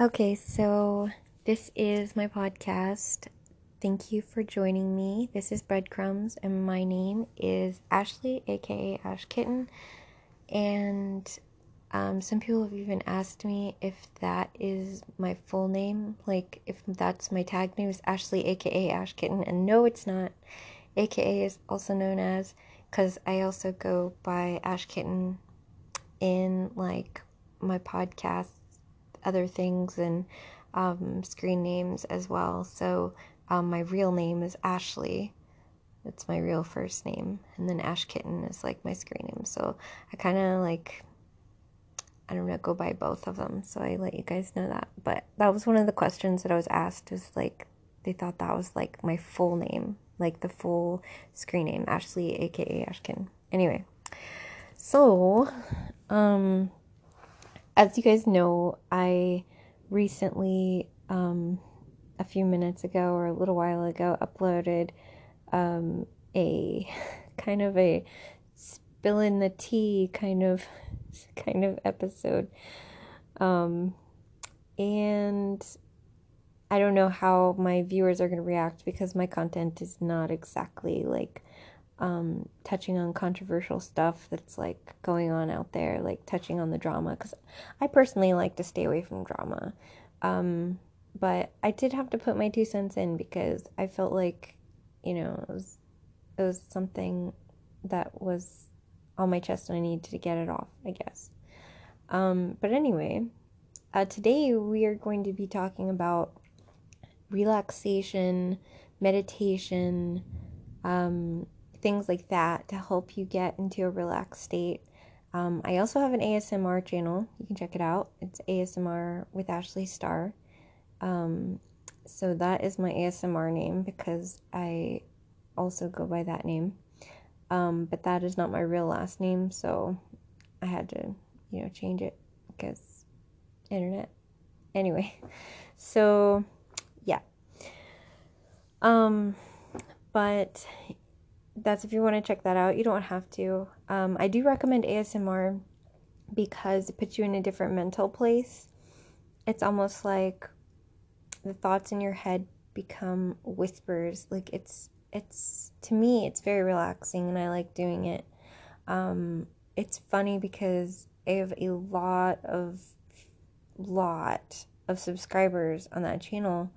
Okay, so this is my podcast. Thank you for joining me. This is Breadcrumbs, and my name is Ashley, aka Ash Kitten. And um, some people have even asked me if that is my full name, like if that's my tag name is Ashley, aka Ash Kitten. And no, it's not. AKA is also known as, because I also go by Ash Kitten in like my podcast other things and um, screen names as well. So um, my real name is Ashley. That's my real first name. And then Ash Kitten is like my screen name. So I kind of like, I don't know, go by both of them. So I let you guys know that. But that was one of the questions that I was asked is like, they thought that was like my full name, like the full screen name, Ashley, aka Ash Kitten. Anyway, so, um, as you guys know, I recently, um, a few minutes ago or a little while ago, uploaded um, a kind of a spilling the tea kind of kind of episode. Um, and I don't know how my viewers are going to react because my content is not exactly like um, touching on controversial stuff that's like going on out there, like touching on the drama. Because I personally like to stay away from drama. Um, but I did have to put my two cents in because I felt like, you know, it was, it was something that was on my chest and I needed to get it off, I guess. Um, but anyway, uh, today we are going to be talking about relaxation, meditation, um, things like that to help you get into a relaxed state. Um, I also have an ASMR channel. You can check it out. It's ASMR with Ashley Starr. Um, so that is my ASMR name because I also go by that name. Um, but that is not my real last name, so I had to, you know, change it because internet. Anyway, so yeah. Um, but that's if you want to check that out. You don't have to. Um, I do recommend ASMR because it puts you in a different mental place. It's almost like the thoughts in your head become whispers. Like it's it's to me it's very relaxing and I like doing it. Um, it's funny because I have a lot of lot of subscribers on that channel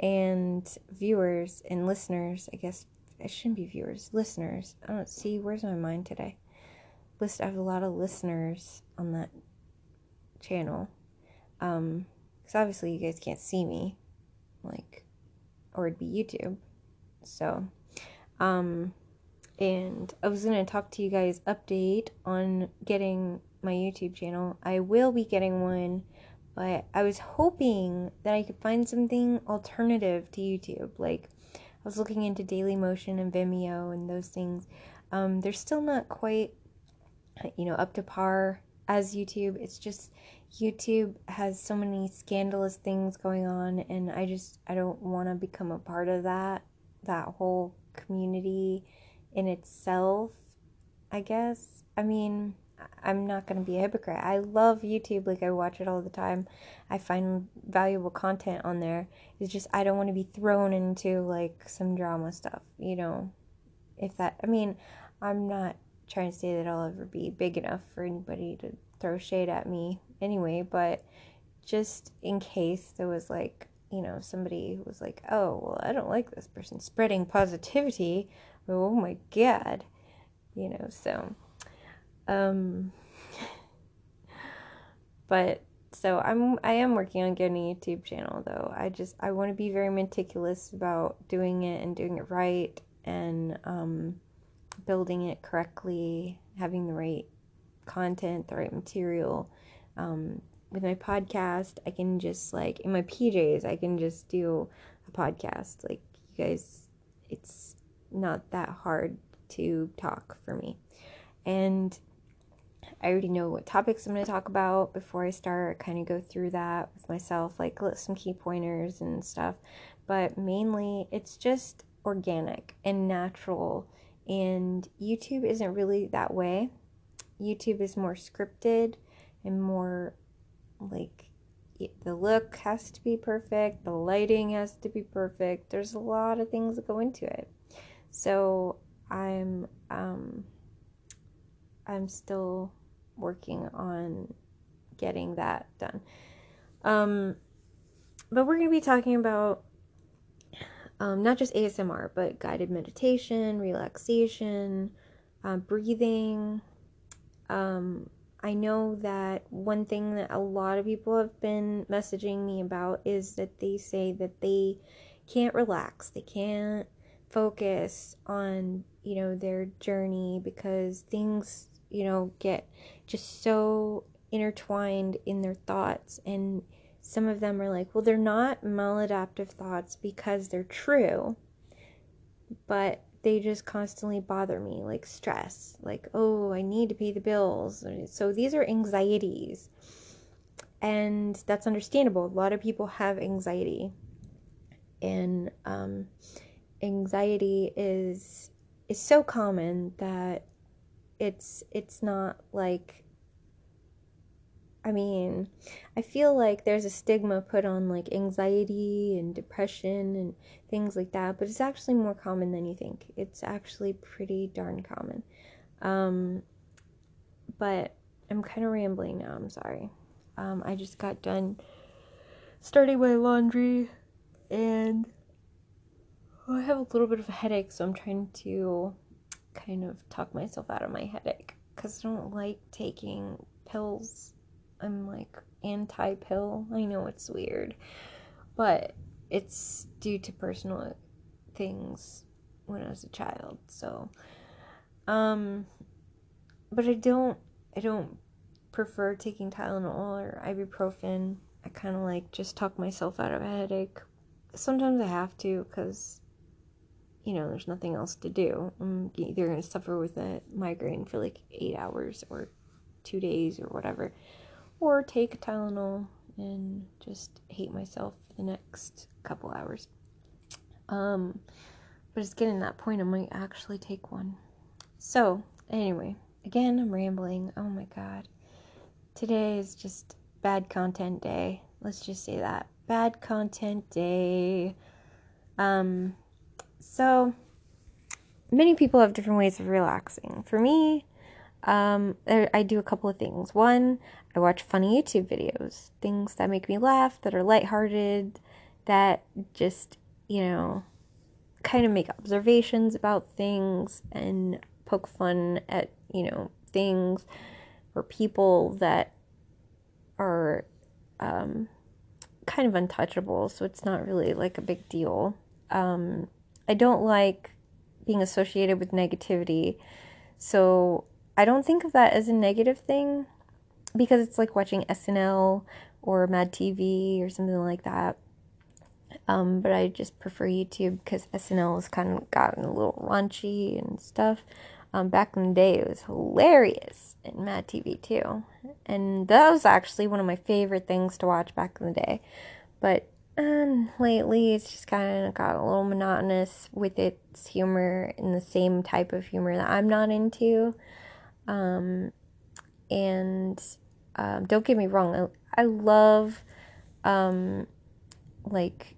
and viewers and listeners, I guess it shouldn't be viewers, listeners. I don't see where's my mind today. List I have a lot of listeners on that channel. Um, because obviously you guys can't see me, like, or it'd be YouTube. So, um, and I was gonna talk to you guys update on getting my YouTube channel. I will be getting one, but I was hoping that I could find something alternative to YouTube, like I was looking into Dailymotion and Vimeo and those things. Um, they're still not quite, you know, up to par as YouTube. It's just YouTube has so many scandalous things going on, and I just I don't want to become a part of that that whole community in itself. I guess. I mean, I'm not going to be a hypocrite. I love YouTube, like I watch it all the time. I find valuable content on there. It's just I don't want to be thrown into like some drama stuff, you know. If that I mean, I'm not trying to say that I'll ever be big enough for anybody to throw shade at me anyway, but just in case there was like, you know, somebody who was like, "Oh, well, I don't like this person spreading positivity." Oh my god. You know, so um, but so I'm I am working on getting a YouTube channel though. I just I want to be very meticulous about doing it and doing it right and um, building it correctly, having the right content, the right material. Um, with my podcast, I can just like in my PJs, I can just do a podcast. Like you guys, it's not that hard to talk for me. And I already know what topics I'm going to talk about before I start, kind of go through that with myself, like some key pointers and stuff. But mainly, it's just organic and natural. And YouTube isn't really that way. YouTube is more scripted and more like the look has to be perfect, the lighting has to be perfect. There's a lot of things that go into it. So I'm um, I'm still working on getting that done. Um, but we're going to be talking about um, not just ASMR, but guided meditation, relaxation, uh, breathing. Um, I know that one thing that a lot of people have been messaging me about is that they say that they can't relax, they can't focus on, you know, their journey because things, you know, get just so intertwined in their thoughts and some of them are like, well, they're not maladaptive thoughts because they're true, but they just constantly bother me, like stress, like, oh, I need to pay the bills. So these are anxieties. And that's understandable. A lot of people have anxiety. And um, anxiety is is so common that it's it's not like I mean, I feel like there's a stigma put on like anxiety and depression and things like that, but it's actually more common than you think. It's actually pretty darn common. Um, but I'm kind of rambling now, I'm sorry. Um, I just got done starting my laundry and I have a little bit of a headache, so I'm trying to kind of talk myself out of my headache because I don't like taking pills I'm like anti pill. I know it's weird, but it's due to personal things when I was a child. So, um, but I don't, I don't prefer taking Tylenol or ibuprofen. I kind of like just talk myself out of a headache. Sometimes I have to because, you know, there's nothing else to do. I'm either going to suffer with a migraine for like eight hours or two days or whatever or take Tylenol and just hate myself for the next couple hours. Um, but it's getting that point I might actually take one. So, anyway, again, I'm rambling. Oh my god. Today is just bad content day. Let's just say that. Bad content day. Um, so many people have different ways of relaxing. For me, um, I do a couple of things. One, I watch funny YouTube videos, things that make me laugh, that are lighthearted, that just, you know, kind of make observations about things and poke fun at, you know, things or people that are um, kind of untouchable, so it's not really like a big deal. Um, I don't like being associated with negativity, so I don't think of that as a negative thing because it's like watching SNL or Mad TV or something like that. Um, but I just prefer YouTube because SNL has kind of gotten a little raunchy and stuff. Um, back in the day, it was hilarious, and Mad TV too. And that was actually one of my favorite things to watch back in the day. But um, lately, it's just kind of got a little monotonous with its humor and the same type of humor that I'm not into. Um, and um, don't get me wrong, I, I love um, like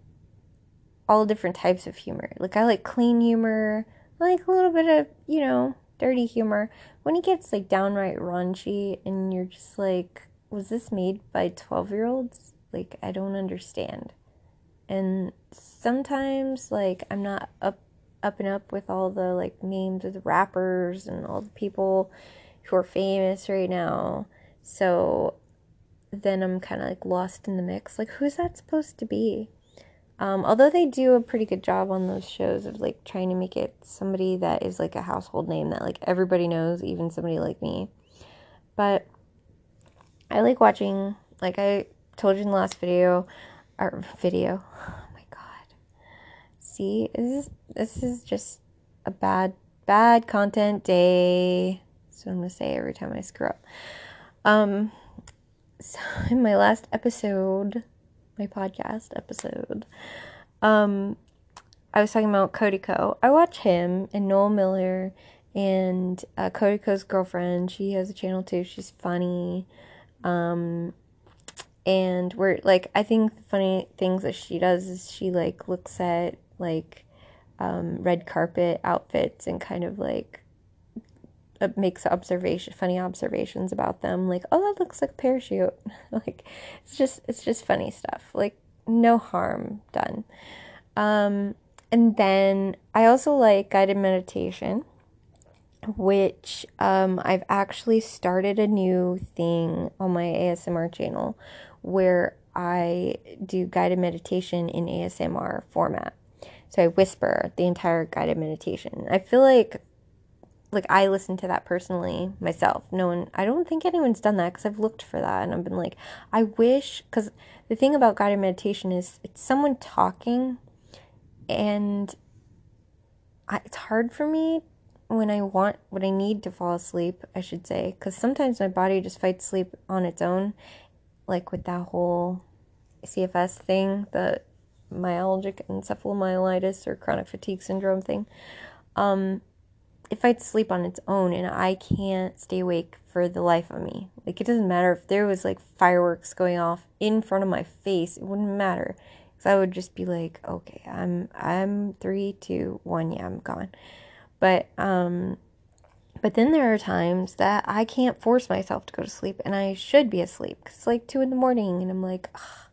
all different types of humor. Like I like clean humor, I like a little bit of you know dirty humor. When it gets like downright raunchy, and you're just like, was this made by twelve year olds? Like I don't understand. And sometimes like I'm not up up and up with all the like names of the rappers and all the people who are famous right now. So then I'm kind of like lost in the mix. Like, who's that supposed to be? Um, although they do a pretty good job on those shows of like trying to make it somebody that is like a household name that like everybody knows, even somebody like me. But I like watching, like I told you in the last video, or video. Oh my god. See, this is this is just a bad bad content day. That's what I'm gonna say every time I screw up. Um, so in my last episode, my podcast episode, um, I was talking about Cody Ko. I watch him and Noel Miller and uh, Cody Ko's girlfriend. She has a channel too. She's funny. Um, and we're like I think the funny things that she does is she like looks at like um, red carpet outfits and kind of like uh, makes observation funny observations about them like oh that looks like a parachute. Like it's just it's just funny stuff. Like no harm done. Um, and then I also like guided meditation which um, I've actually started a new thing on my ASMR channel where I do guided meditation in ASMR format. So I whisper the entire guided meditation. I feel like like I listen to that personally myself. No one I don't think anyone's done that cuz I've looked for that and I've been like I wish cuz the thing about guided meditation is it's someone talking and I, it's hard for me when I want, when I need to fall asleep, I should say, because sometimes my body just fights sleep on its own, like with that whole CFS thing, the myalgic encephalomyelitis or chronic fatigue syndrome thing. Um, fights sleep on its own, and I can't stay awake for the life of me. Like it doesn't matter if there was like fireworks going off in front of my face; it wouldn't matter, because I would just be like, okay, I'm I'm three, two, one, yeah, I'm gone. But um but then there are times that I can't force myself to go to sleep and I should be asleep cuz it's like 2 in the morning and I'm like Ugh.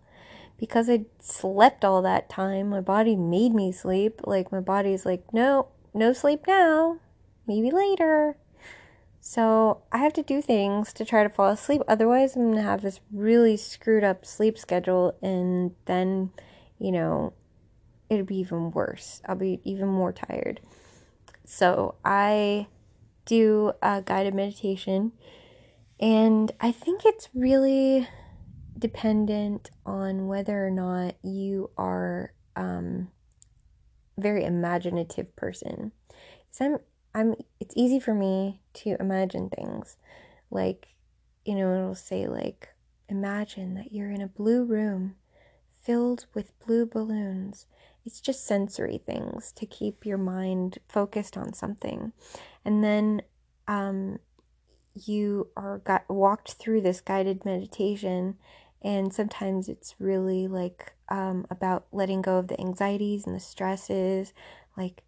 because I slept all that time, my body made me sleep. Like my body's like, "No, no sleep now. Maybe later." So, I have to do things to try to fall asleep. Otherwise, I'm going to have this really screwed up sleep schedule and then, you know, it'll be even worse. I'll be even more tired. So I do a guided meditation, and I think it's really dependent on whether or not you are um, very imaginative person. So I'm, I'm. It's easy for me to imagine things, like you know, it'll say like, imagine that you're in a blue room filled with blue balloons it's just sensory things to keep your mind focused on something. And then um, you are got walked through this guided meditation and sometimes it's really like um, about letting go of the anxieties and the stresses like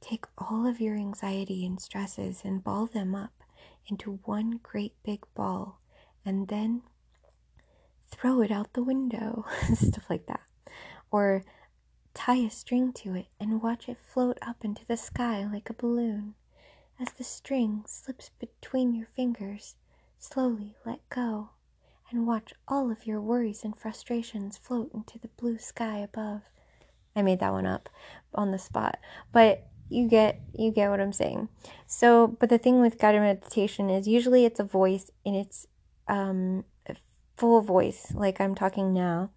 take all of your anxiety and stresses and ball them up into one great big ball and then throw it out the window stuff like that or Tie a string to it and watch it float up into the sky like a balloon. As the string slips between your fingers, slowly let go and watch all of your worries and frustrations float into the blue sky above. I made that one up on the spot, but you get you get what I'm saying. So, but the thing with guided meditation is usually it's a voice and it's um full voice like I'm talking now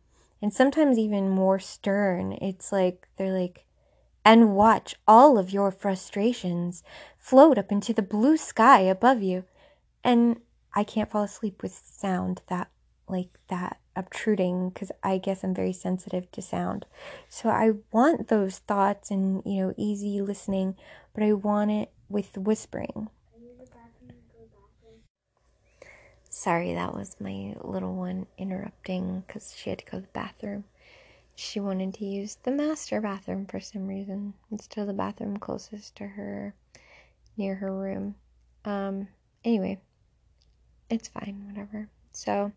and sometimes even more stern. It's like they're like, and watch all of your frustrations float up into the blue sky above you. And I can't fall asleep with sound that, like that, obtruding because I guess I'm very sensitive to sound. So I want those thoughts and, you know, easy listening, but I want it with whispering. Sorry, that was my little one interrupting because she had to go to the bathroom. She wanted to use the master bathroom for some reason instead of the bathroom closest to her near her room. Um, anyway, it's fine, whatever. So,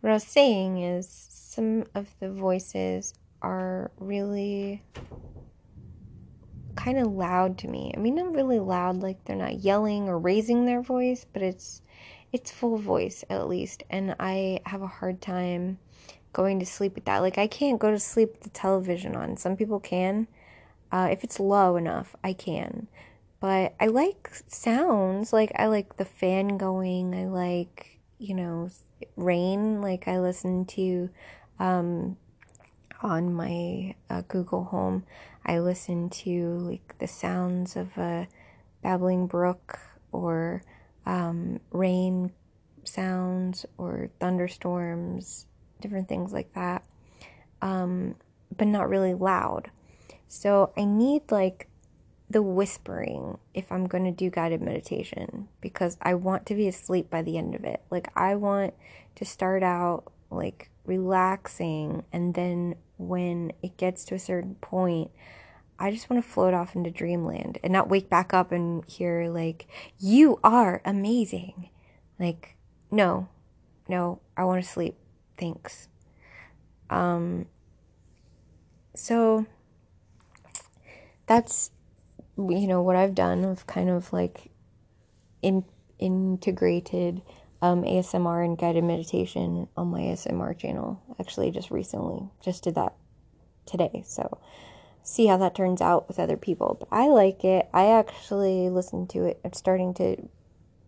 what I was saying is some of the voices are really kind of loud to me. I mean, not really loud, like they're not yelling or raising their voice, but it's it's full voice at least and i have a hard time going to sleep with that. Like i can't go to sleep with the television on. Some people can. Uh, if it's low enough i can. But i like sounds. Like i like the fan going. I like you know rain. Like i listen to um, on my uh, google home i listen to like the sounds of a babbling brook or um, rain sounds or thunderstorms, different things like that, um, but not really loud. So I need like the whispering if I'm going to do guided meditation because I want to be asleep by the end of it. Like, I want to start out like relaxing, and then when it gets to a certain point, I just want to float off into dreamland and not wake back up and hear, like, you are amazing. Like, no, no, I want to sleep. Thanks. Um, so that's you know what I've done. I've kind of like in, integrated um, ASMR and guided meditation on my ASMR channel. Actually, just recently, just did that today. So see how that turns out with other people. But I like it. I actually listened to it. I'm starting to.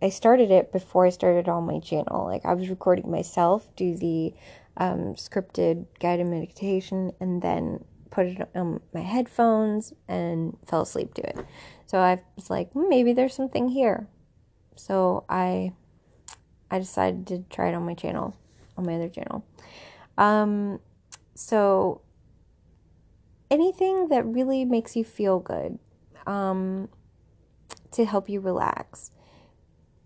I started it before I started on my channel. Like I was recording myself do the um, scripted guided meditation, and then put it on my headphones and fell asleep to it. So I was like, hmm, maybe there's something here. So I I decided to try it on my channel, on my other channel. Um, so anything that really makes you feel good, um, to help you relax.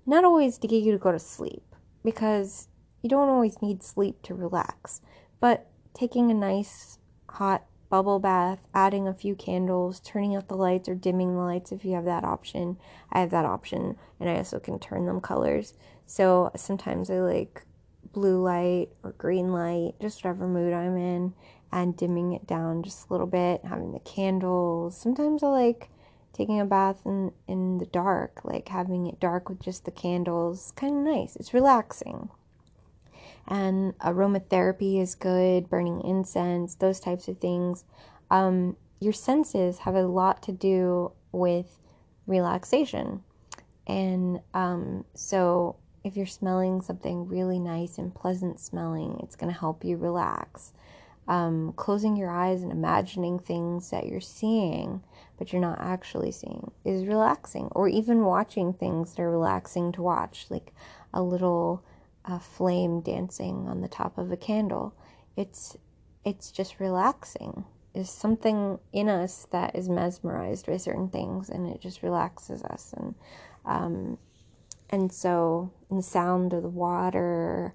Not always to get you to go to sleep, because you don't always need sleep to relax, but taking a nice hot bubble bath, adding a few candles, turning out the lights or dimming the lights if you have that option. I have that option, and I also can turn them colors. So sometimes I like blue light or green light, just whatever mood I'm in, and dimming it down just a little bit, having the candles. Sometimes I like taking a bath in, in the dark, like having it dark with just the candles. Kind of nice. It's relaxing and aromatherapy is good, burning incense, those types of things. Um, your senses have a lot to do with relaxation. And um, so, if you're smelling something really nice and pleasant smelling, it's going to help you relax. Um, closing your eyes and imagining things that you're seeing, but you're not actually seeing, is relaxing. Or even watching things that are relaxing to watch, like a little a flame dancing on the top of a candle. It's it's just relaxing. There's something in us that is mesmerized by certain things, and it just relaxes us. And um, and so and the sound of the water,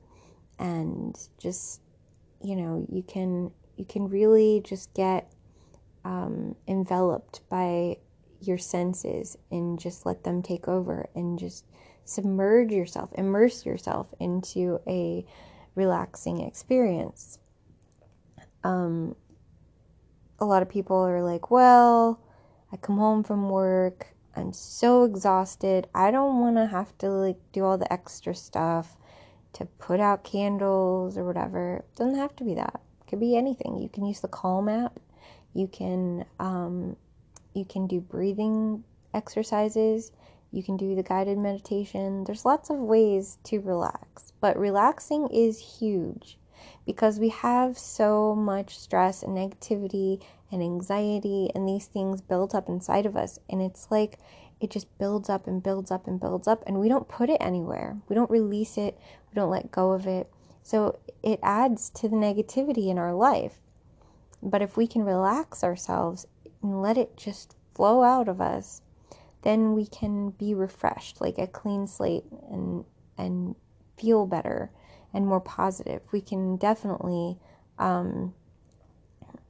and just you know, you can you can really just get um, enveloped by your senses and just let them take over and just submerge yourself, immerse yourself into a relaxing experience. Um, a lot of people are like, well, I come home from work, I'm so exhausted. I don't want to have to like do all the extra stuff to put out candles or whatever. It doesn't have to be that. It could be anything. You can use the Calm app. You can um, you can do breathing exercises. You can do the guided meditation. There's lots of ways to relax, but relaxing is huge because we have so much stress and negativity and anxiety and these things built up inside of us. And it's like it just builds up and builds up and builds up, and we don't put it anywhere. We don't release it, we don't let go of it. So it adds to the negativity in our life. But if we can relax ourselves and let it just flow out of us, then we can be refreshed like a clean slate and and feel better and more positive we can definitely um,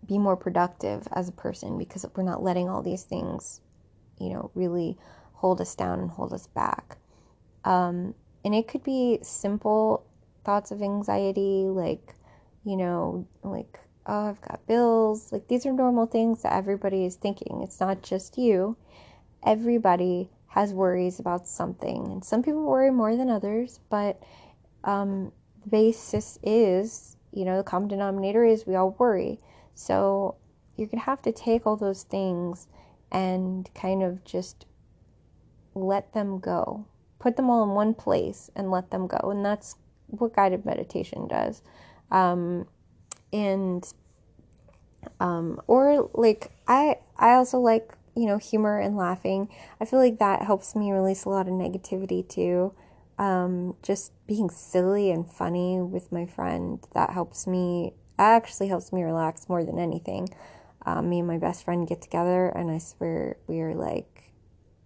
be more productive as a person because we're not letting all these things you know really hold us down and hold us back um, and it could be simple thoughts of anxiety like you know like oh i've got bills like these are normal things that everybody is thinking it's not just you everybody has worries about something. And some people worry more than others, but um, the basis is, you know, the common denominator is we all worry. So you're going to have to take all those things and kind of just let them go. Put them all in one place and let them go. And that's what guided meditation does. Um, and um, or like I I also like you know, humor and laughing. I feel like that helps me release a lot of negativity too. Um, just being silly and funny with my friend, that helps me, actually helps me relax more than anything. Um, me and my best friend get together, and I swear we are like,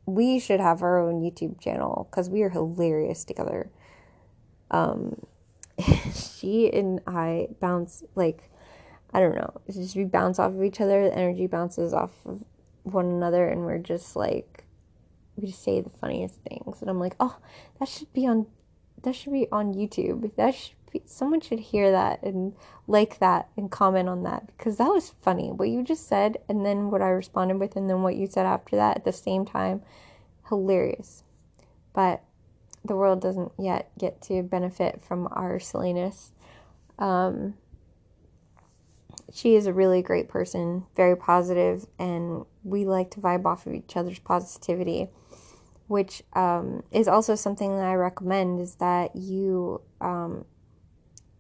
we should have our own YouTube channel because we are hilarious together. Um, she and I bounce like, I don't know, it's just we bounce off of each other. The energy bounces off of one another, and we're just like, we just say the funniest things, and I'm like, oh, that should be on, that should be on YouTube. That should someone should hear that and like that and comment on that because that was funny what you just said and then what I responded with and then what you said after that at the same time hilarious. But the world doesn't yet get to benefit from our silliness. Um, she is a really great person very positive and we like to vibe off of each other's positivity which um, is also something that I recommend is that you um,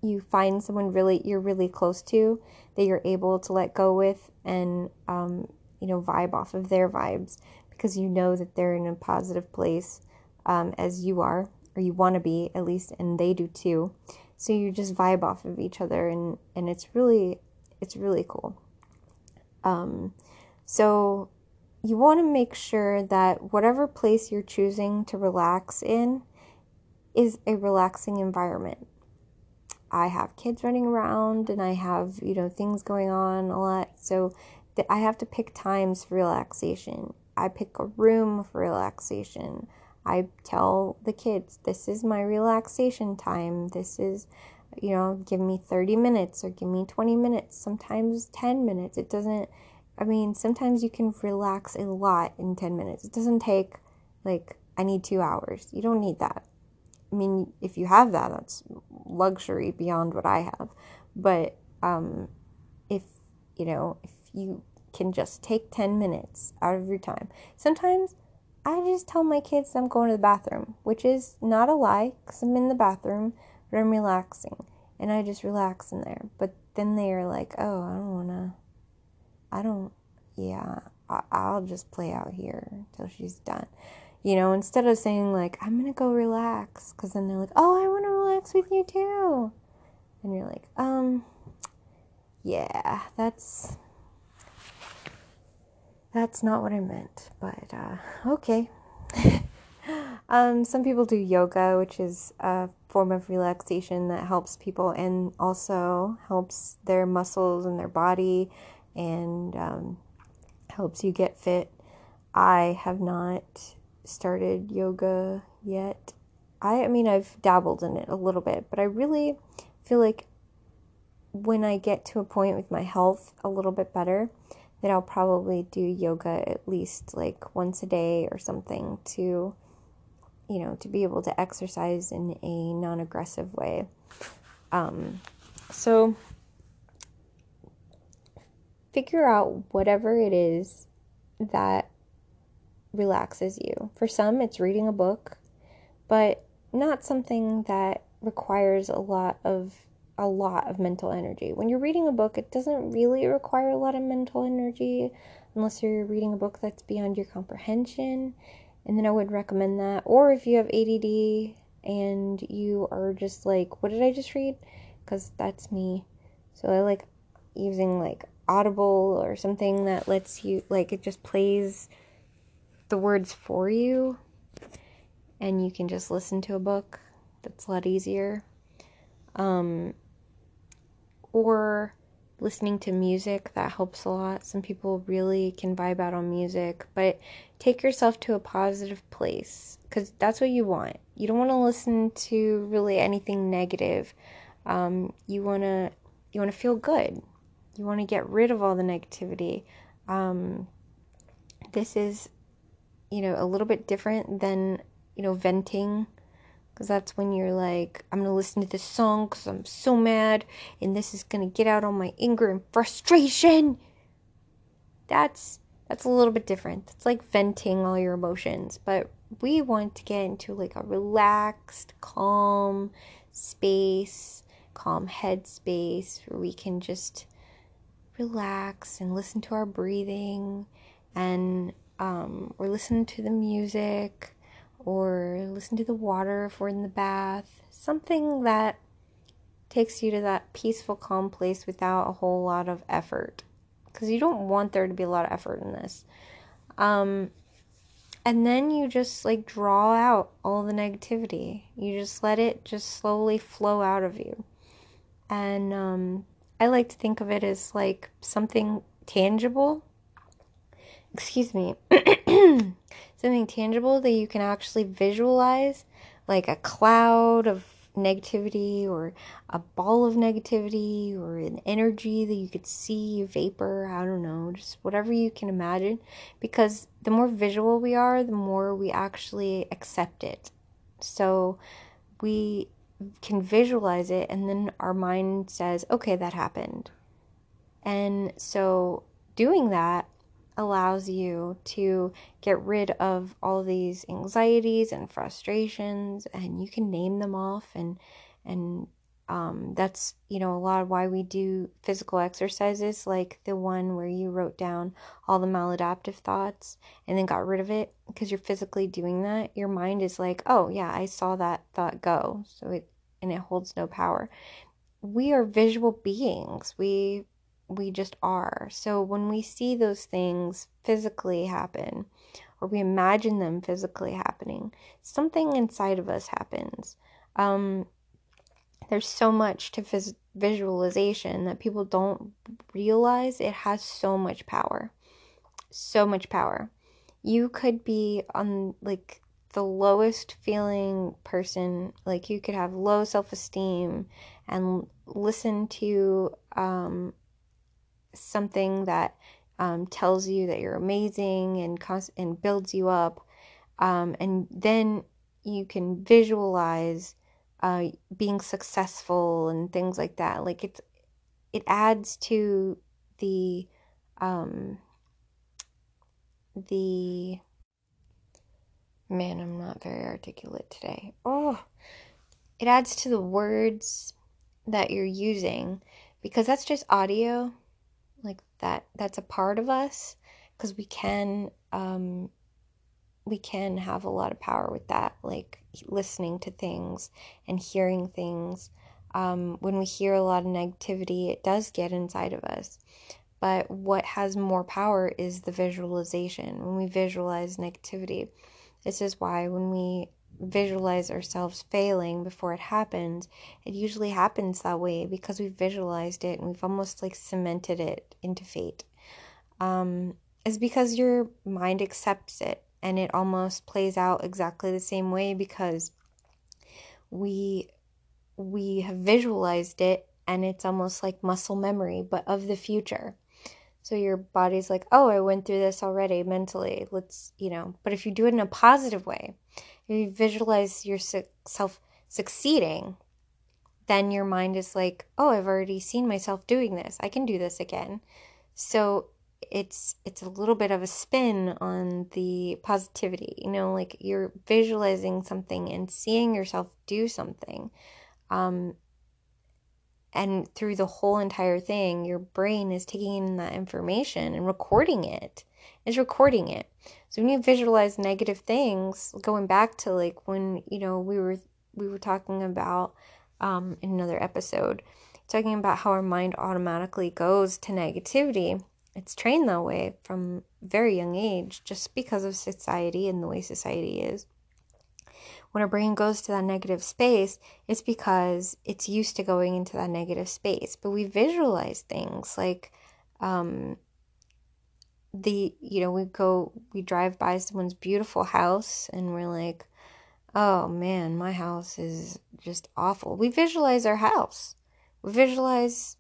you find someone really you're really close to that you're able to let go with and um, you know vibe off of their vibes because you know that they're in a positive place um, as you are or you want to be at least and they do too. So you just vibe off of each other and and it's really it's really cool. Um, so you want to make sure that whatever place you're choosing to relax in is a relaxing environment I have kids running around and I have, you know, things going on a lot. So that I have to pick times for relaxation. I pick a room for relaxation. I tell the kids, this is my relaxation time. This is, you know, give me 30 minutes or give me 20 minutes, sometimes 10 minutes. It doesn't, I mean, sometimes you can relax a lot in 10 minutes. It doesn't take, like, I need two hours. You don't need that. I mean, if you have that, that's luxury beyond what I have. But um, if you know, if you can just take 10 minutes out of your time, sometimes I just tell my kids I'm going to the bathroom, which is not a lie because I'm in the bathroom, but I'm relaxing and I just relax in there. But then they are like, oh, I don't want to, I don't, yeah, I- I'll just play out here till she's done you know, instead of saying like, I'm gonna go relax, because then they're like, oh, I wanna relax with you too. And you're like, um, yeah, that's, that's not what I meant, but, uh, okay. um, some people do yoga, which is a form of relaxation that helps people and also helps their muscles and their body and, um, helps you get fit. I have not started yoga yet. I, I mean, I've dabbled in it a little bit, but I really feel like when I get to a point with my health a little bit better, that I'll probably do yoga at least like once a day or something to, you know, to be able to exercise in a non aggressive way. Um, so, figure out whatever it is that relaxes you. For some, it's reading a book, but not something that requires a lot of a lot of mental energy. When you're reading a book, it doesn't really require a lot of mental energy unless you're reading a book that's beyond your comprehension. And then I would recommend that. Or if you have ADD and you are just like, what did I just read? Because that's me. So I like using like Audible or something that lets you, like, it just plays the words for you and you can just listen to a book. That's a lot easier. Um, or listening to music, that helps a lot. Some people really can vibe out on music, but take yourself to a positive place because that's what you want. You don't want to listen to really anything negative. Um, you want to you want to feel good. You want to get rid of all the negativity. Um, this is you know, a little bit different than, you know, venting. Because that's when you're like, I'm going to listen to this song because I'm so mad and this is going to get out all my anger and frustration. That's that's a little bit different. It's like venting all your emotions, but we want to get into like a relaxed, calm space, calm head space where we can just relax and listen to our breathing and um, or listen to the music or listen to the water if we're in the bath. Something that takes you to that peaceful, calm place without a whole lot of effort. because you don't want there to be a lot of effort in this. Um, and then you just like draw out all the negativity. You just let it just slowly flow out of you. And um, I like to think of it as like something tangible. Excuse me. something tangible that you can actually visualize, like a cloud of negativity or a ball of negativity or an energy that you could see, vapor, I don't know, just whatever you can imagine. Because the more visual we are, the more we actually accept it. So we can visualize it, and then our mind says, okay, that happened. And so doing that allows you to get rid of all these anxieties and frustrations and you can name them off and and um, that's you know a lot of why we do physical exercises like the one where you wrote down all the maladaptive thoughts and then got rid of it. Because you're physically doing that your mind is like oh yeah i saw that thought go. So it and it holds no power. We are visual beings. We we just are. So when we see those things physically happen, or we imagine them physically happening, something inside of us happens. Um, there's so much to phys- visualization that people don't realize it has so much power. So much power. You could be on like the lowest feeling person, like you could have low self esteem and listen to um, something that um, tells you that you're amazing and and builds you up, um, and then you can visualize uh, being successful and things like that. Like it's it adds to the um, the man. I'm not very articulate today. Oh, it adds to the words that you're using because that's just audio that that's a part of us because we can um we can have a lot of power with that like listening to things and hearing things. Um, when we hear a lot of negativity it does get inside of us. But what has more power is the visualization. When we visualize negativity this is why when we visualize ourselves failing before it happens, it usually happens that way because we've visualized it and we've almost like cemented it into fate. Um, is because your mind accepts it and it almost plays out exactly the same way because we we have visualized it and it's almost like muscle memory but of the future so your body's like oh i went through this already mentally let's you know but if you do it in a positive way you visualize yourself succeeding, then your mind is like, oh, I've already seen myself doing this. I can do this again. So it's it's a little bit of a spin on the positivity you know like you're visualizing something and seeing yourself do something um and through the whole entire thing your brain is taking in that information and recording it is recording it. So when you visualize negative things, going back to like when you know we were we were talking about um, in another episode, talking about how our mind automatically goes to negativity. It's trained that way from very young age, just because of society and the way society is. When our brain goes to that negative space, it's because it's used to going into that negative space. But we visualize things like um, the you know we go we drive by someone's beautiful house and we're like oh man my house is just awful. We visualize our house. We visualize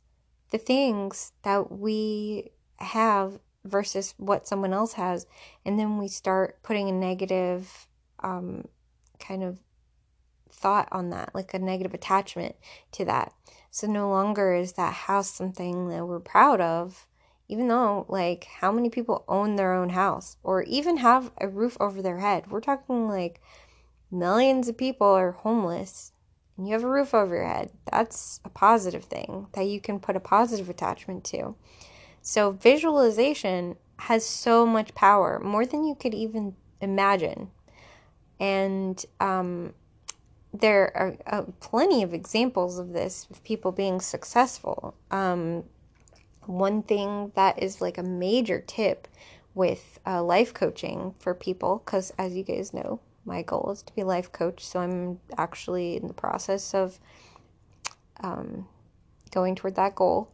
the things that we have versus what someone else has. And then we start putting a negative um, kind of thought on that like a negative attachment to that. So no longer is that house something that we're proud of even though like how many people own their own house or even have a roof over their head? We're talking like millions of people are homeless and you have a roof over your head. That's a positive thing that you can put a positive attachment to. So visualization has so much power more than you could even imagine. And um, there are uh, plenty of examples of this of people being successful. Um, One thing that is like a major tip with uh, life coaching for people, because as you guys know, my goal is to be life coach. So I'm actually in the process of um, going toward that goal.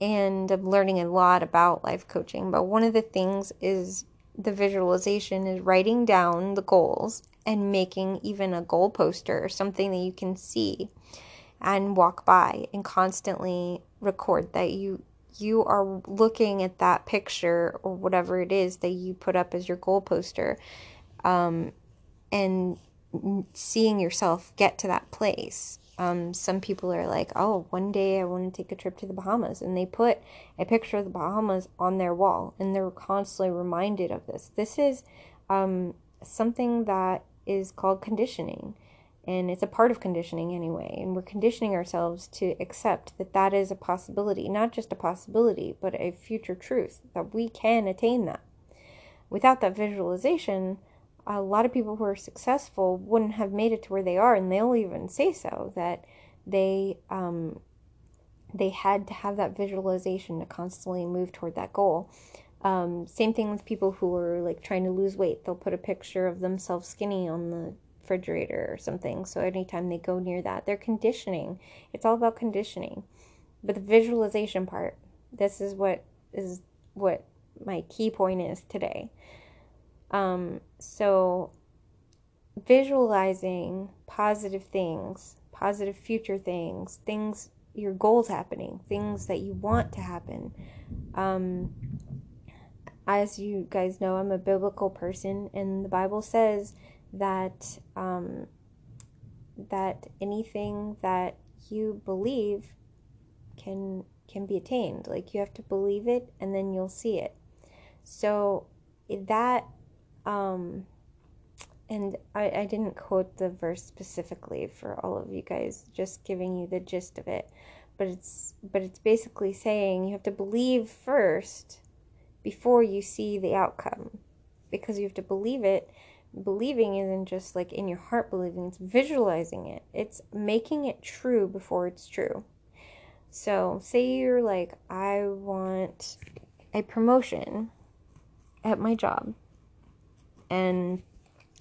And I'm learning a lot about life coaching. But one of the things is the visualization is writing down the goals and making even a goal poster or something that you can see and walk by and constantly record that you you are looking at that picture or whatever it is that you put up as your goal poster um, and seeing yourself get to that place um, some people are like, oh, one day I want to take a trip to the Bahamas. And they put a picture of the Bahamas on their wall and they're constantly reminded of this. This is um, something that is called conditioning. And it's a part of conditioning anyway. And we're conditioning ourselves to accept that that is a possibility, not just a possibility, but a future truth, that we can attain that. Without that visualization, a lot of people who are successful wouldn't have made it to where they are, and they'll even say so that they um, they had to have that visualization to constantly move toward that goal. Um, same thing with people who are like trying to lose weight; they'll put a picture of themselves skinny on the refrigerator or something. So anytime they go near that, they're conditioning. It's all about conditioning. But the visualization part, this is what is what my key point is today. Um, so, visualizing positive things, positive future things, things, your goals happening, things that you want to happen. Um, as you guys know, I'm a biblical person, and the Bible says that um, that anything that you believe can can be attained. Like you have to believe it, and then you'll see it. So that um, and I, I didn't quote the verse specifically for all of you guys, just giving you the gist of it. But it's but it's basically saying you have to believe first before you see the outcome. Because you have to believe it. Believing isn't just like in your heart believing, it's visualizing it. It's making it true before it's true. So, say you're like, I want a promotion at my job and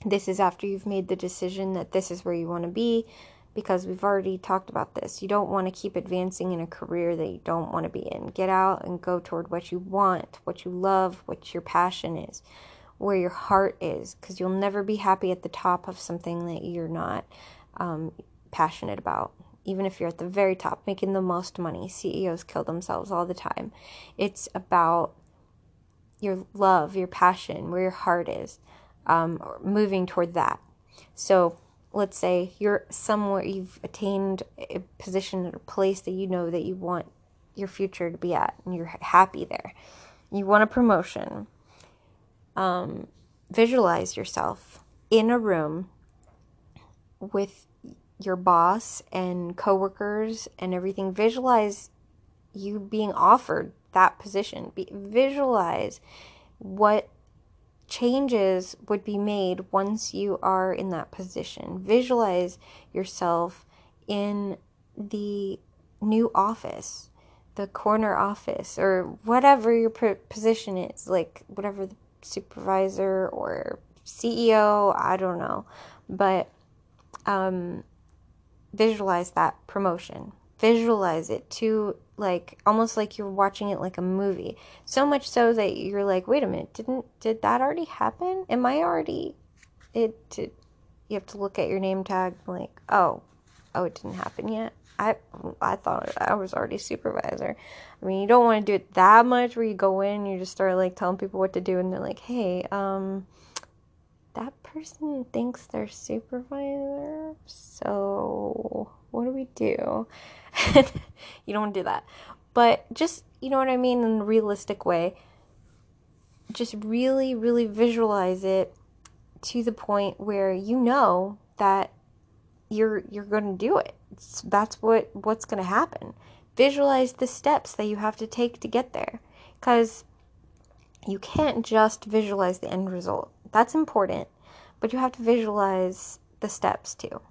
this is after you've made the decision that this is where you want to be because we've already talked about this. You don't want to keep advancing in a career that you don't want to be in. Get out and go toward what you want, what you love, what your passion is, where your heart is, because you'll never be happy at the top of something that you're not um, passionate about. Even if you're at the very top, making the most money, CEOs kill themselves all the time. It's about your love, your passion, where your heart is um, moving toward that. So let's say you're somewhere, you've attained a position or a place that you know that you want your future to be at, and you're happy there. You want a promotion. Um, visualize yourself in a room with your boss and coworkers and everything. Visualize you being offered that position. Be, visualize what changes would be made once you are in that position. Visualize yourself in the new office, the corner office, or whatever your position is, like whatever the supervisor or CEO, I don't know. But um, visualize that promotion. Visualize it to like almost like you're watching it like a movie. So much so that you're like, wait a minute, didn't did that already happen? Am I already it did you have to look at your name tag like, oh, oh it didn't happen yet. I I thought I was already supervisor. I mean, you don't want to do it that much where you go in, you just start like telling people what to do, and they're like, "Hey, um, that person thinks they're supervisor, so what do we do?" you don't want to do that. But just, you know what I mean, in a realistic way. Just really, really visualize it to the point where you know that you're you're going to do it. It's, that's what what's going to happen. Visualize the steps that you have to take to get there cuz you can't just visualize the end result. That's important, but you have to visualize the steps too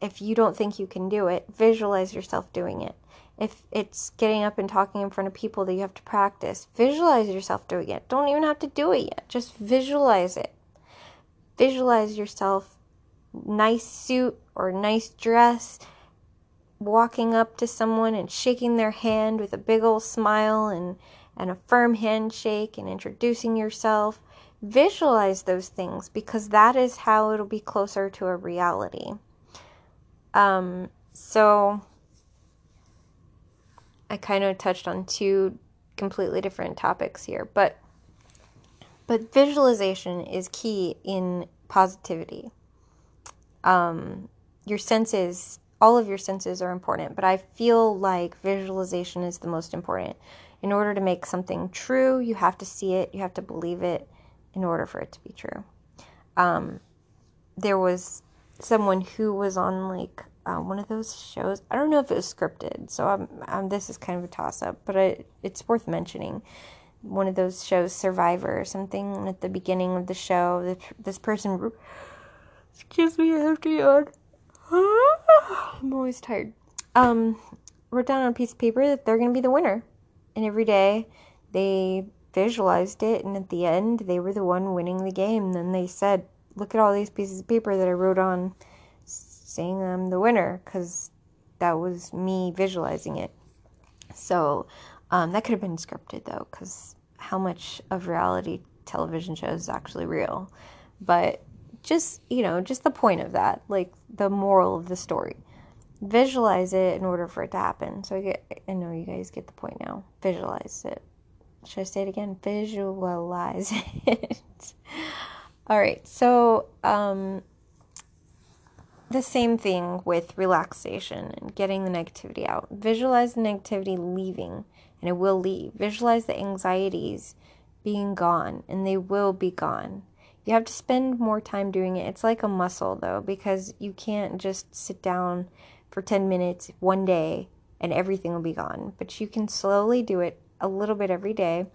if you don't think you can do it, visualize yourself doing it if it's getting up and talking in front of people that you have to practice, visualize yourself doing it. Don't even have to do it yet. Just visualize it. Visualize yourself nice suit or nice dress walking up to someone and shaking their hand with a big old smile and and a firm handshake and introducing yourself. Visualize those things because that is how it'll be closer to a reality. Um, so I kind of touched on two completely different topics here, but but visualization is key in positivity. Um, your senses, all of your senses are important, but I feel like visualization is the most important. In order to make something true, you have to see it, you have to believe it in order for it to be true. Um, there was someone who was on like um, one of those shows. I don't know if it was scripted, so I'm, I'm this is kind of a toss up, but I, it's worth mentioning. One of those shows, Survivor or something, at the beginning of the show, this, this person, excuse me, I have to yawn. I'm always tired. Um, wrote down on a piece of paper that they're going to be the winner, and every day they visualized it, and at the end they were the one winning the game. Then they said, "Look at all these pieces of paper that I wrote on." saying I'm the winner because that was me visualizing it. So um, that could have been scripted though, because how much of reality television shows is actually real? But just, you know, just the point of that, like the moral of the story. Visualize it in order for it to happen. So I get, I know you guys get the point now. Visualize it. Should I say it again? Visualize it. All right. So, um, the same thing with relaxation and getting the negativity out. Visualize the negativity leaving, and it will leave. Visualize the anxieties being gone, and they will be gone. You have to spend more time doing it. It's like a muscle, though, because you can't just sit down for 10 minutes one day and everything will be gone. But you can slowly do it a little bit every day,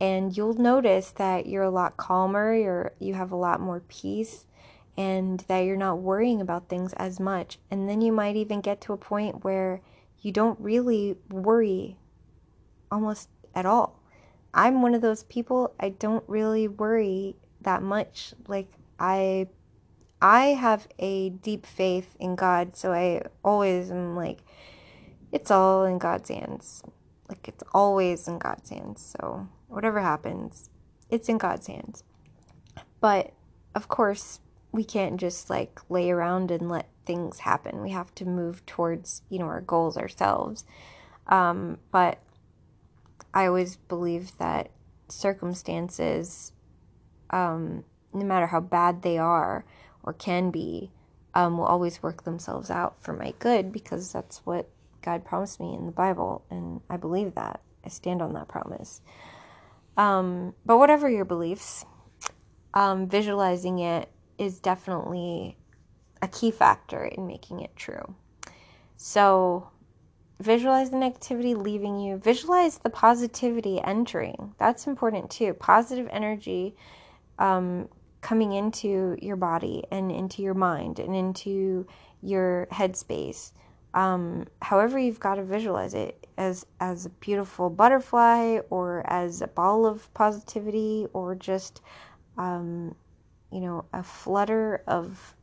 and you'll notice that you're a lot calmer, you're, you have a lot more peace and that you're not worrying about things as much. And then you might even get to a point where you don't really worry almost at all. I'm one of those people I don't really worry that much. Like I I have a deep faith in God, so I always am like it's all in God's hands. Like it's always in God's hands. So whatever happens, it's in God's hands. But of course, we can't just like lay around and let things happen. We have to move towards, you know, our goals ourselves. Um, but I always believe that circumstances, um, no matter how bad they are or can be, um, will always work themselves out for my good because that's what God promised me in the Bible, and I believe that. I stand on that promise. Um, but whatever your beliefs, um, visualizing it is definitely a key factor in making it true. So, visualize the negativity leaving you, visualize the positivity entering. That's important too. Positive energy um, coming into your body and into your mind and into your headspace. Um, however, you've got to visualize it as as a beautiful butterfly, or as a ball of positivity, or just um, you know, a flutter of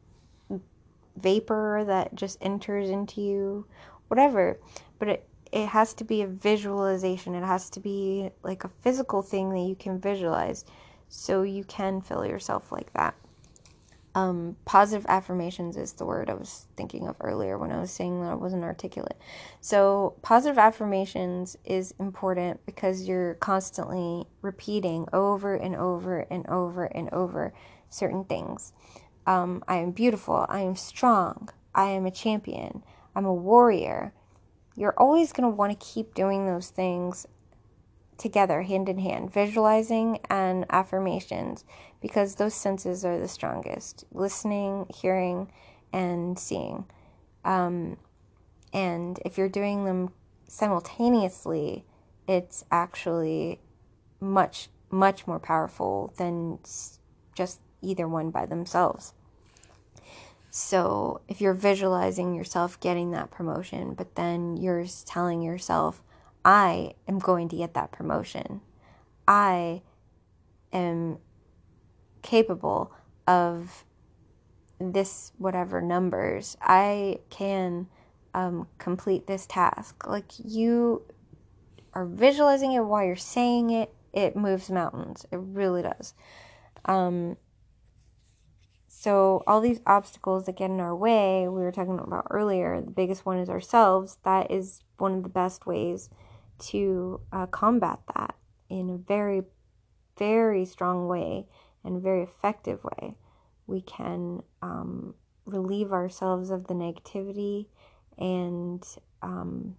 vapor that just enters into you, whatever. But it, it has to be a visualization. It has to be like a physical thing that you can visualize so you can fill yourself like that. Um, positive affirmations is the word I was thinking of earlier when I was saying that I wasn't articulate. So, positive affirmations is important because you're constantly repeating over and over and over and over certain things. Um, I am beautiful. I am strong. I am a champion. I'm a warrior. You're always going to want to keep doing those things together, hand in hand, visualizing and affirmations, because those senses are the strongest listening, hearing, and seeing. Um, and if you're doing them simultaneously, it's actually much, much more powerful than just either one by themselves. So if you're visualizing yourself getting that promotion, but then you're telling yourself, I am going to get that promotion. I am capable of this whatever numbers. I can um, complete this task. Like you are visualizing it while you're saying it, it moves mountains. It really does. Um, so all these obstacles that get in our way, we were talking about earlier. The biggest one is ourselves. That is one of the best ways to uh, combat that in a very, very strong way and very effective way. We can um, relieve ourselves of the negativity and um,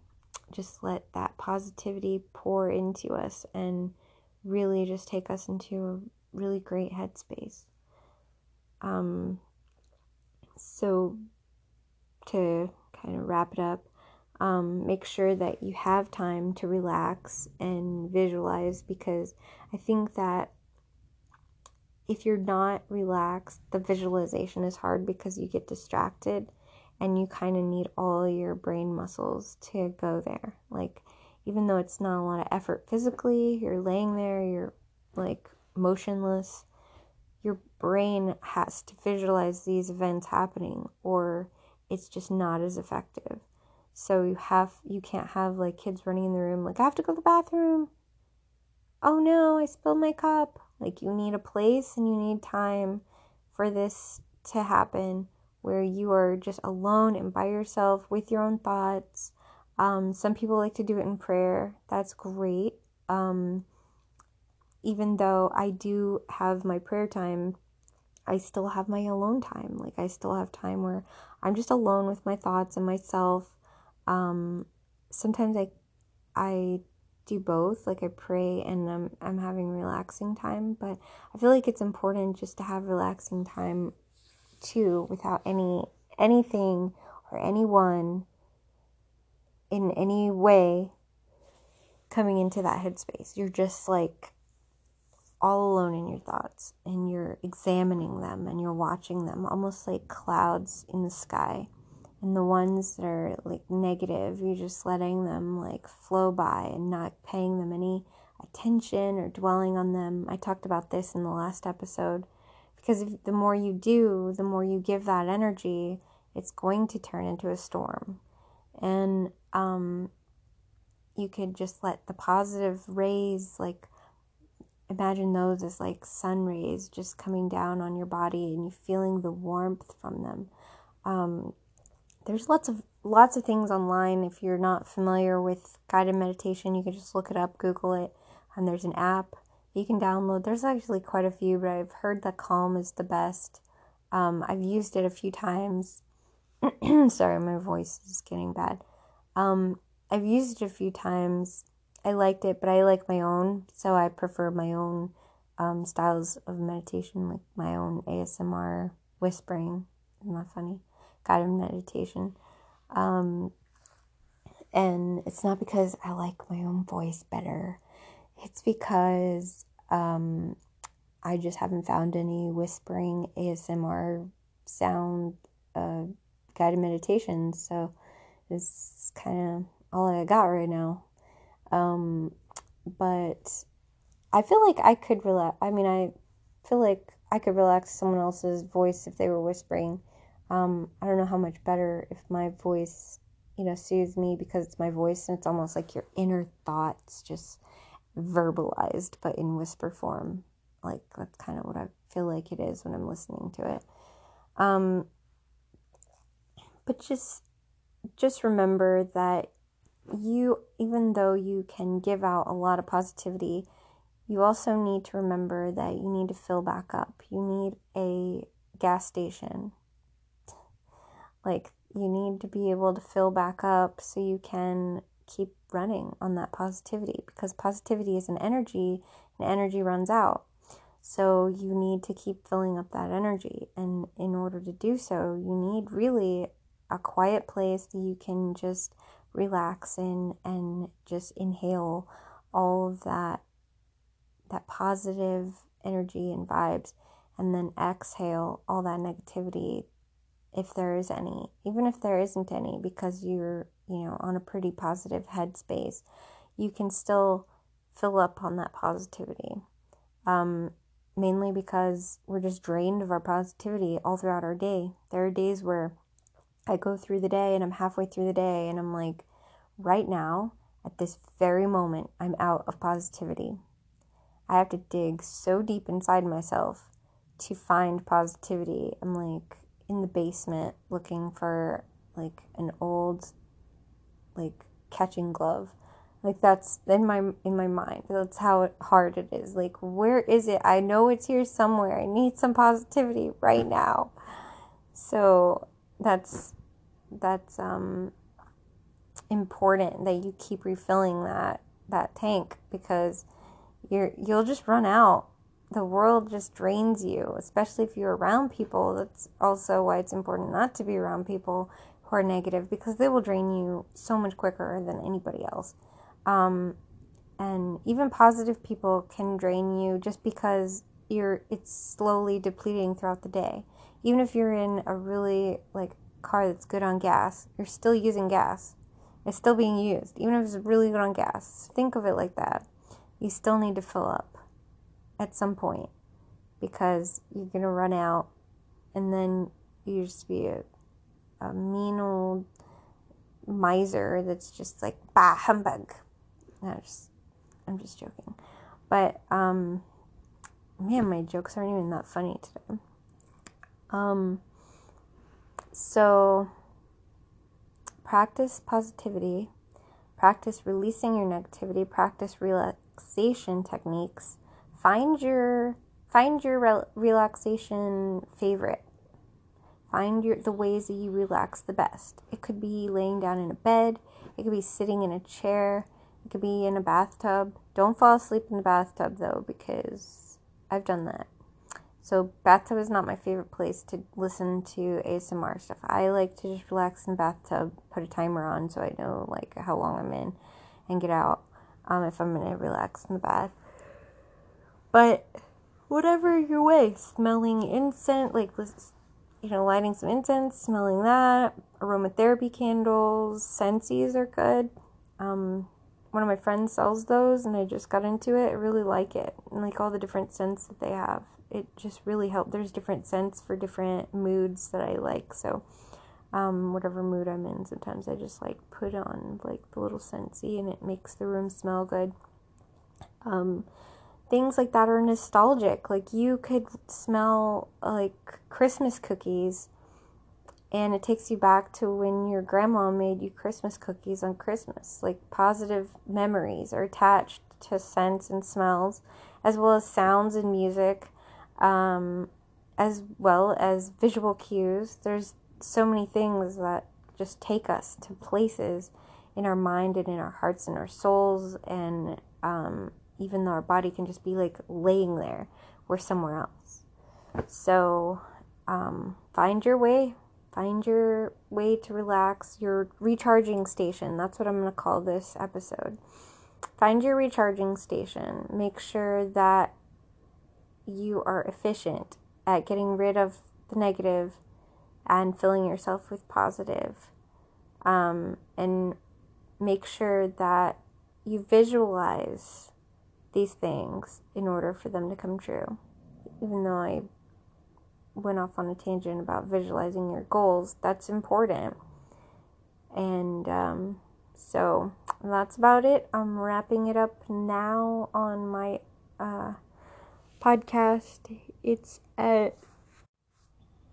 just let that positivity pour into us and really just take us into a really great headspace. Um, so, to kind of wrap it up, um, make sure that you have time to relax and visualize because I think that if you're not relaxed, the visualization is hard because you get distracted and you kind of need all your brain muscles to go there. Like, even though it's not a lot of effort physically, you're laying there, you're like motionless, your brain has to visualize these events happening, or it's just not as effective. So you have you can't have like kids running in the room like I have to go to the bathroom. Oh no, I spilled my cup. Like you need a place and you need time for this to happen where you are just alone and by yourself with your own thoughts. Um, some people like to do it in prayer. That's great. Um, even though I do have my prayer time, I still have my alone time. Like, I still have time where I'm just alone with my thoughts and myself. Um, sometimes I, I do both. Like, I pray and I'm, I'm having relaxing time, but I feel like it's important just to have relaxing time too without any anything or anyone in any way coming into that headspace. You're just like all alone in your thoughts and you're examining them and you're watching them almost like clouds in the sky. And the ones that are like negative, you're just letting them like flow by and not paying them any attention or dwelling on them. I talked about this in the last episode because if, the more you do, the more you give that energy, it's going to turn into a storm. And um, you could just let the positive rays, like, imagine those as like sun rays just coming down on your body and you feeling the warmth from them. Um, there's lots of lots of things online. If you're not familiar with guided meditation, you can just look it up, Google it, and there's an app you can download. There's actually quite a few, but I've heard that Calm is the best. Um, I've used it a few times. Sorry, my voice is getting bad. Um, I've used it a few times. I liked it, but I like my own, so I prefer my own um, styles of meditation, like my own ASMR whispering. Isn't that funny? Guided meditation. Um, and it's not because I like my own voice better. It's because um, I just haven't found any whispering ASMR sound uh, guided meditations. So it's kind of all I got right now. Um, but I feel like I could relax. I mean, I feel like I could relax someone else's voice if they were whispering. Um, I don't know how much better if my voice, you know, soothes me because it's my voice and it's almost like your inner thoughts just verbalized but in whisper form. Like that's kind of what I feel like it is when I'm listening to it. Um, but just just remember that you even though you can give out a lot of positivity, you also need to remember that you need to fill back up. You need a gas station. Like you need to be able to fill back up so you can keep running on that positivity because positivity is an energy and energy runs out. So you need to keep filling up that energy. And in order to do so, you need really a quiet place that you can just relax in and just inhale all of that that positive energy and vibes and then exhale all that negativity if there is any, even if there isn't any, because you're, you know, on a pretty positive headspace, you can still fill up on that positivity. Um, mainly because we're just drained of our positivity all throughout our day. There are days where I go through the day and I'm halfway through the day and I'm like, right now, at this very moment, I'm out of positivity. I have to dig so deep inside myself to find positivity. I'm like in the basement looking for like an old like catching glove. Like that's in my in my mind. That's how hard it is. Like where is it? I know it's here somewhere. I need some positivity right now. So that's that's um important that you keep refilling that that tank because you're you'll just run out the world just drains you especially if you're around people that's also why it's important not to be around people who are negative because they will drain you so much quicker than anybody else um, and even positive people can drain you just because you're it's slowly depleting throughout the day. Even if you're in a really like car that's good on gas, you're still using gas. It's still being used, even if it's really good on gas. Think of it like that. You still need to fill up at some point because you're gonna run out, and then you just be a, a mean old miser that's just like bah humbug no, just I'm just joking. But um man, my jokes aren't even that funny today. Um so practice positivity, practice releasing your negativity, practice relaxation techniques. Find your find your re- relaxation favorite. Find your the ways that you relax the best. It could be laying down in a bed, it could be sitting in a chair, it could be in a bathtub. Don't fall asleep in the bathtub though, because I've done that. So bathtub is not my favorite place to listen to ASMR stuff. I like to just relax in the bathtub, put a timer on so I know like how long I'm in, and get out um, if I'm gonna relax in the bath. But whatever your way, smelling incense, like you know, lighting some incense, smelling that, aromatherapy candles, Scentsies are good. Um, one of my friends sells those and I just got into it. I really like it. And like all the different scents that they have. It just really helped. There's different scents for different moods that I like. So um, whatever mood I'm in, sometimes I just like put on like the little scentsy and it makes the room smell good. Um, things like that are nostalgic. Like you could smell like Christmas cookies and it takes you back to when your grandma made you Christmas cookies on Christmas. Like positive memories are attached to scents and smells, as well as sounds and music, um, as well as visual cues. There's so many things that just take us to places in our mind and in our hearts and our souls, and um, even though our body can just be like laying there, we're somewhere else. So um, find your way Find your way to relax, your recharging station. That's what I'm going to call this episode. Find your recharging station. Make sure that you are efficient at getting rid of the negative and filling yourself with positive. Um, and make sure that you visualize these things in order for them to come true. Even though I went off on a tangent about visualizing your goals. That's important. And um, so that's about it. I'm wrapping it up now on my uh, podcast. It's at,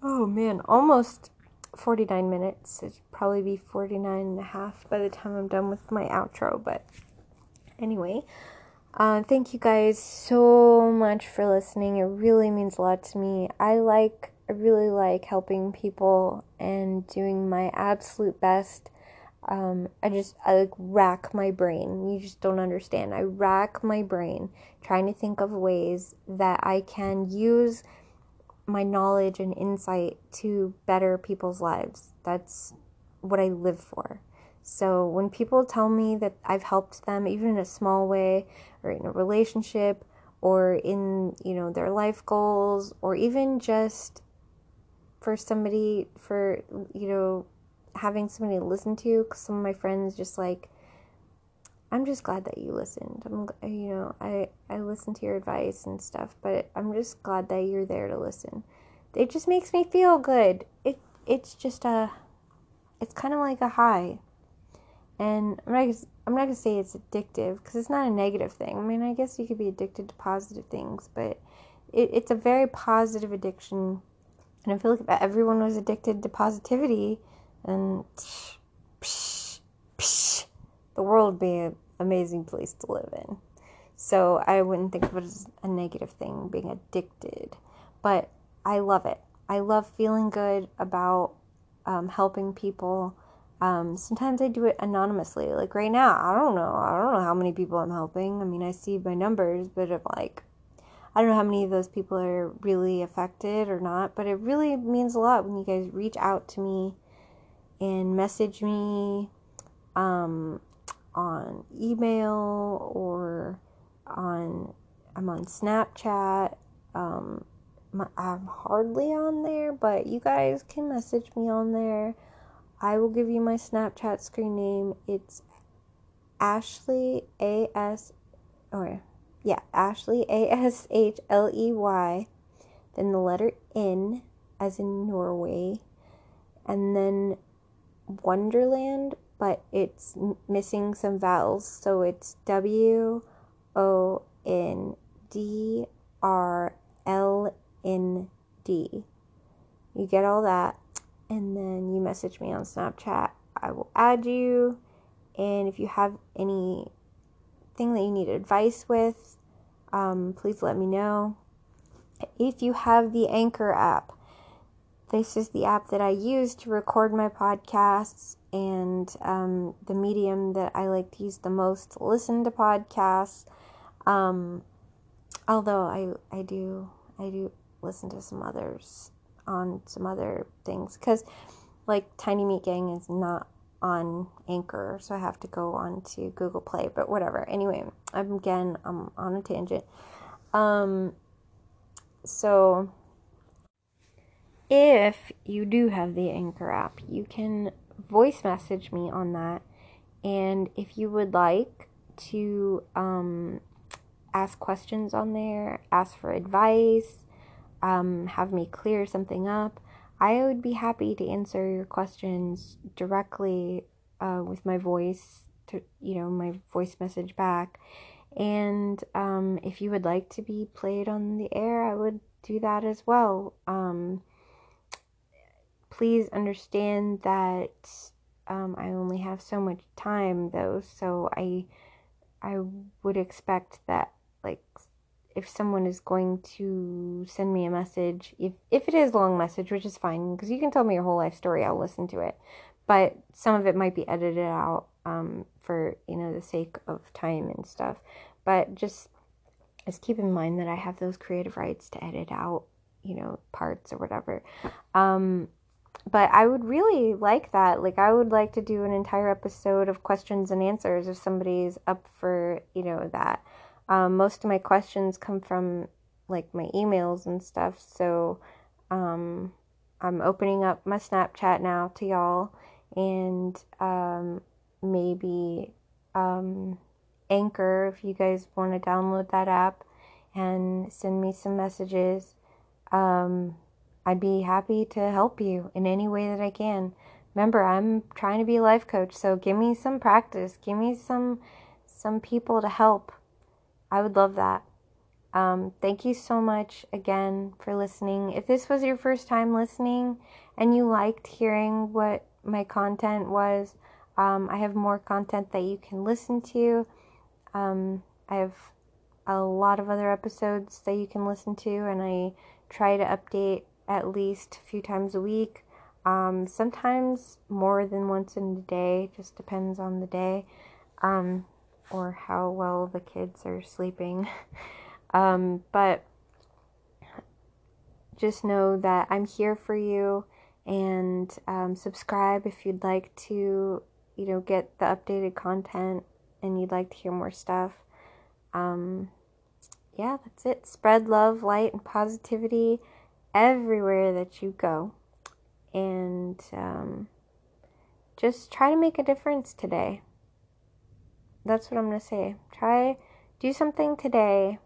oh man, almost 49 minutes. It'd probably be 49 and a half by the time I'm done with my outro. But anyway, uh, thank you guys so much for listening. It really means a lot to me. I like, I really like helping people and doing my absolute best. Um, I just, I like rack my brain. You just don't understand. I rack my brain trying to think of ways that I can use my knowledge and insight to better people's lives. That's what I live for. So when people tell me that I've helped them, even in a small way, or in a relationship, or in you know their life goals, or even just for somebody for you know having somebody to listen to. Because some of my friends just like i'm just glad that you listened. I'm you know i i listen to your advice and stuff but i'm just glad that you're there to listen. It just makes me feel good. It it's just a it's kind of like a high and i'm not i'm not gonna say it's addictive because it's not a negative thing i mean i guess you could be addicted to positive things but it, it's a very positive addiction and I feel like if everyone was addicted to positivity, then psh, psh, psh, the world would be an amazing place to live in. So I wouldn't think of it as a negative thing, being addicted. But I love it. I love feeling good about um, helping people. Um, sometimes I do it anonymously. Like right now, I don't know. I don't know how many people I'm helping. I mean, I see my numbers, but if like I don't know how many of those people are really affected or not, but it really means a lot when you guys reach out to me and message me um, on email or on I'm on Snapchat. Um, my, I'm hardly on there, but you guys can message me on there. I will give you my Snapchat screen name. It's Ashley A S oh, or yeah, Ashley, A S H L E Y, then the letter N, as in Norway, and then Wonderland, but it's missing some vowels, so it's W O N D R L N D. You get all that, and then you message me on Snapchat. I will add you, and if you have any thing that you need advice with, um, please let me know. If you have the Anchor app, this is the app that I use to record my podcasts and um, the medium that I like to use the most to listen to podcasts. Um, although I I do I do listen to some others on some other things because like Tiny Meat Gang is not on Anchor, so I have to go on to Google Play, but whatever. Anyway, I'm again I'm on a tangent. Um so if you do have the Anchor app, you can voice message me on that. And if you would like to um, ask questions on there, ask for advice, um, have me clear something up, I would be happy to answer your questions directly uh, with my voice, to you know, my voice message back. And um, if you would like to be played on the air, I would do that as well. Um, please understand that um, I only have so much time, though, so I I would expect that like if someone is going to send me a message, if if it is a long message, which is fine, because you can tell me your whole life story, I'll listen to it. But some of it might be edited out um, for you know the sake of time and stuff. But just just keep in mind that I have those creative rights to edit out you know parts or whatever. Um, but I would really like that. Like I would like to do an entire episode of questions and answers if somebody's up for you know that. Um, most of my questions come from like my emails and stuff. So um, I'm opening up my Snapchat now to y'all and um, maybe um, Anchor if you guys want to download that app and send me some messages. Um, I'd be happy to help you in any way that I can. Remember, I'm trying to be a life coach, so give me some practice. Give me some some people to help I would love that. Um, thank you so much again for listening. If this was your first time listening and you liked hearing what my content was, um, I have more content that you can listen to. Um, I have a lot of other episodes that you can listen to, and I try to update at least a few times a week. Um, sometimes more than once in a day, just depends on the day. Um, or how well the kids are sleeping. um, but just know that I'm here for you and um, subscribe if you'd like to, you know, get the updated content and you'd like to hear more stuff. Um, yeah, that's it. Spread love, light, and positivity everywhere that you go. and um, just try to make a difference today. That's what I'm going to say. Try do something today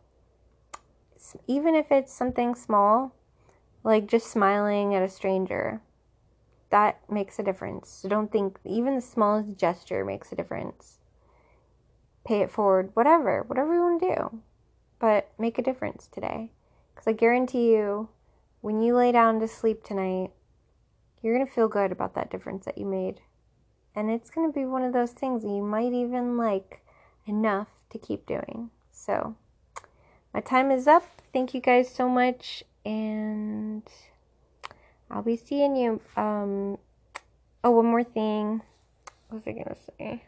even if it's something small, like just smiling at a stranger. That makes a difference. So don't think even the smallest gesture makes a difference. Pay it forward, whatever, whatever you want to do. But make a difference today. Because I guarantee you, when you lay down to sleep tonight, you're going to feel good about that difference that you made. And it's going to be one of those things that you might even like enough to keep doing. So, my time is up. Thank you guys so much. And I'll be seeing you. Um, oh, one more thing. What was I going to say?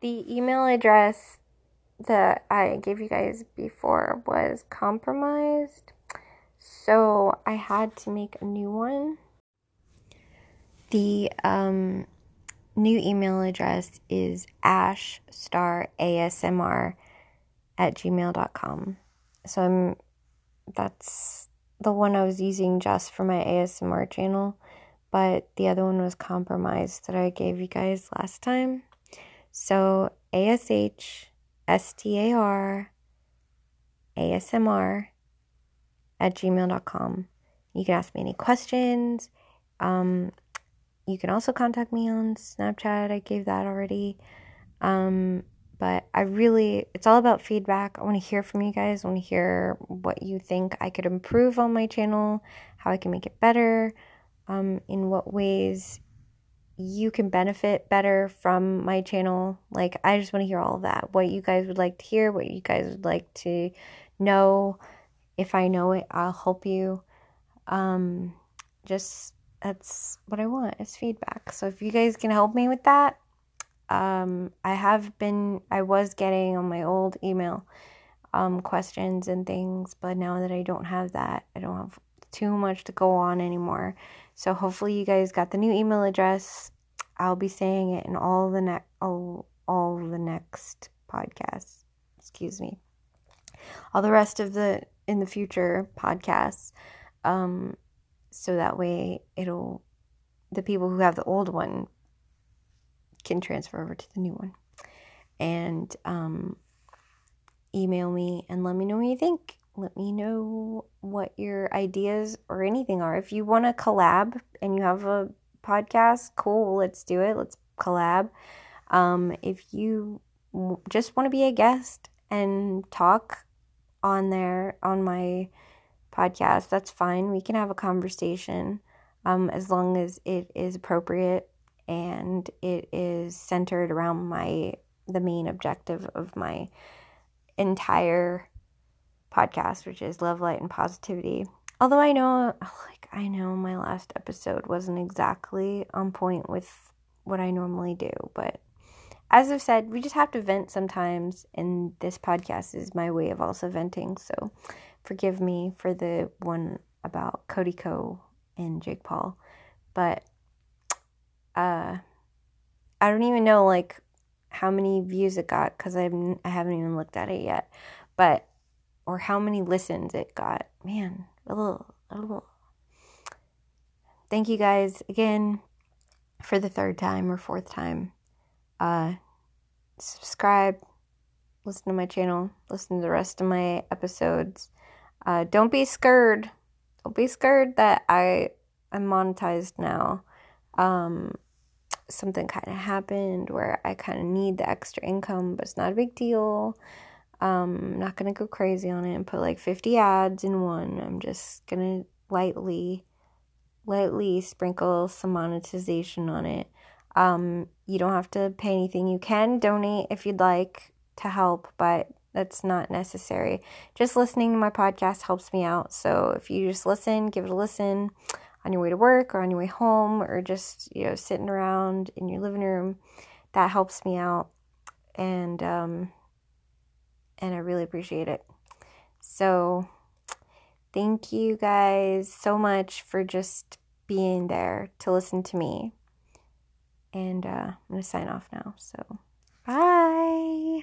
The email address that I gave you guys before was compromised. So I had to make a new one. The um, new email address is ashstarasmr at gmail.com. So I'm that's the one I was using just for my ASMR channel, but the other one was compromised that I gave you guys last time. So ASH STAR ASMR at gmail.com. You can ask me any questions. Um, you can also contact me on Snapchat. I gave that already. Um, but I really, it's all about feedback. I want to hear from you guys. I want to hear what you think I could improve on my channel, how I can make it better, um, in what ways you can benefit better from my channel. Like, I just want to hear all of that. What you guys would like to hear, what you guys would like to know. If I know it, I'll help you. Um, just that's what I want is feedback. So if you guys can help me with that, um, I have been, I was getting on my old email um, questions and things, but now that I don't have that, I don't have too much to go on anymore. So hopefully you guys got the new email address. I'll be saying it in all the next all, all the next podcasts. Excuse me. All the rest of the in the future podcasts. Um, so that way it'll the people who have the old one can transfer over to the new one. And um, email me and let me know what you think. Let me know what your ideas or anything are. If you want to collab and you have a podcast cool let's do it let's collab. Um, if you just want to be a guest and talk on there on my podcast, that's fine. We can have a conversation um, as long as it is appropriate and it is centered around my the main objective of my entire podcast, which is love, light, and positivity. Although I know, like, I know my last episode wasn't exactly on point with what I normally do, but as I've said, we just have to vent sometimes, and this podcast is my way of also venting. So forgive me for the one about Cody Ko and Jake Paul, but uh, I don't even know like how many views it got because I I haven't even looked at it yet, but or how many listens it got. Man, a little, a little. Thank you guys again for the third time or fourth time. Uh, subscribe, listen to my channel, listen to the rest of my episodes. Uh, don't be scared. Don't be scared that I am monetized now. Um, something kind of happened where I kind of need the extra income, but it's not a big deal. Um, I'm not gonna go crazy on it and put like 50 ads in one. I'm just gonna lightly, lightly sprinkle some monetization on it. Um, you don't have to pay anything. You can donate if you'd like to help, but that's not necessary. Just listening to my podcast helps me out. So if you just listen, give it a listen on your way to work or on your way home or just, you know, sitting around in your living room, that helps me out. And um and I really appreciate it. So thank you guys so much for just being there to listen to me. And uh, I'm going to sign off now. So, bye.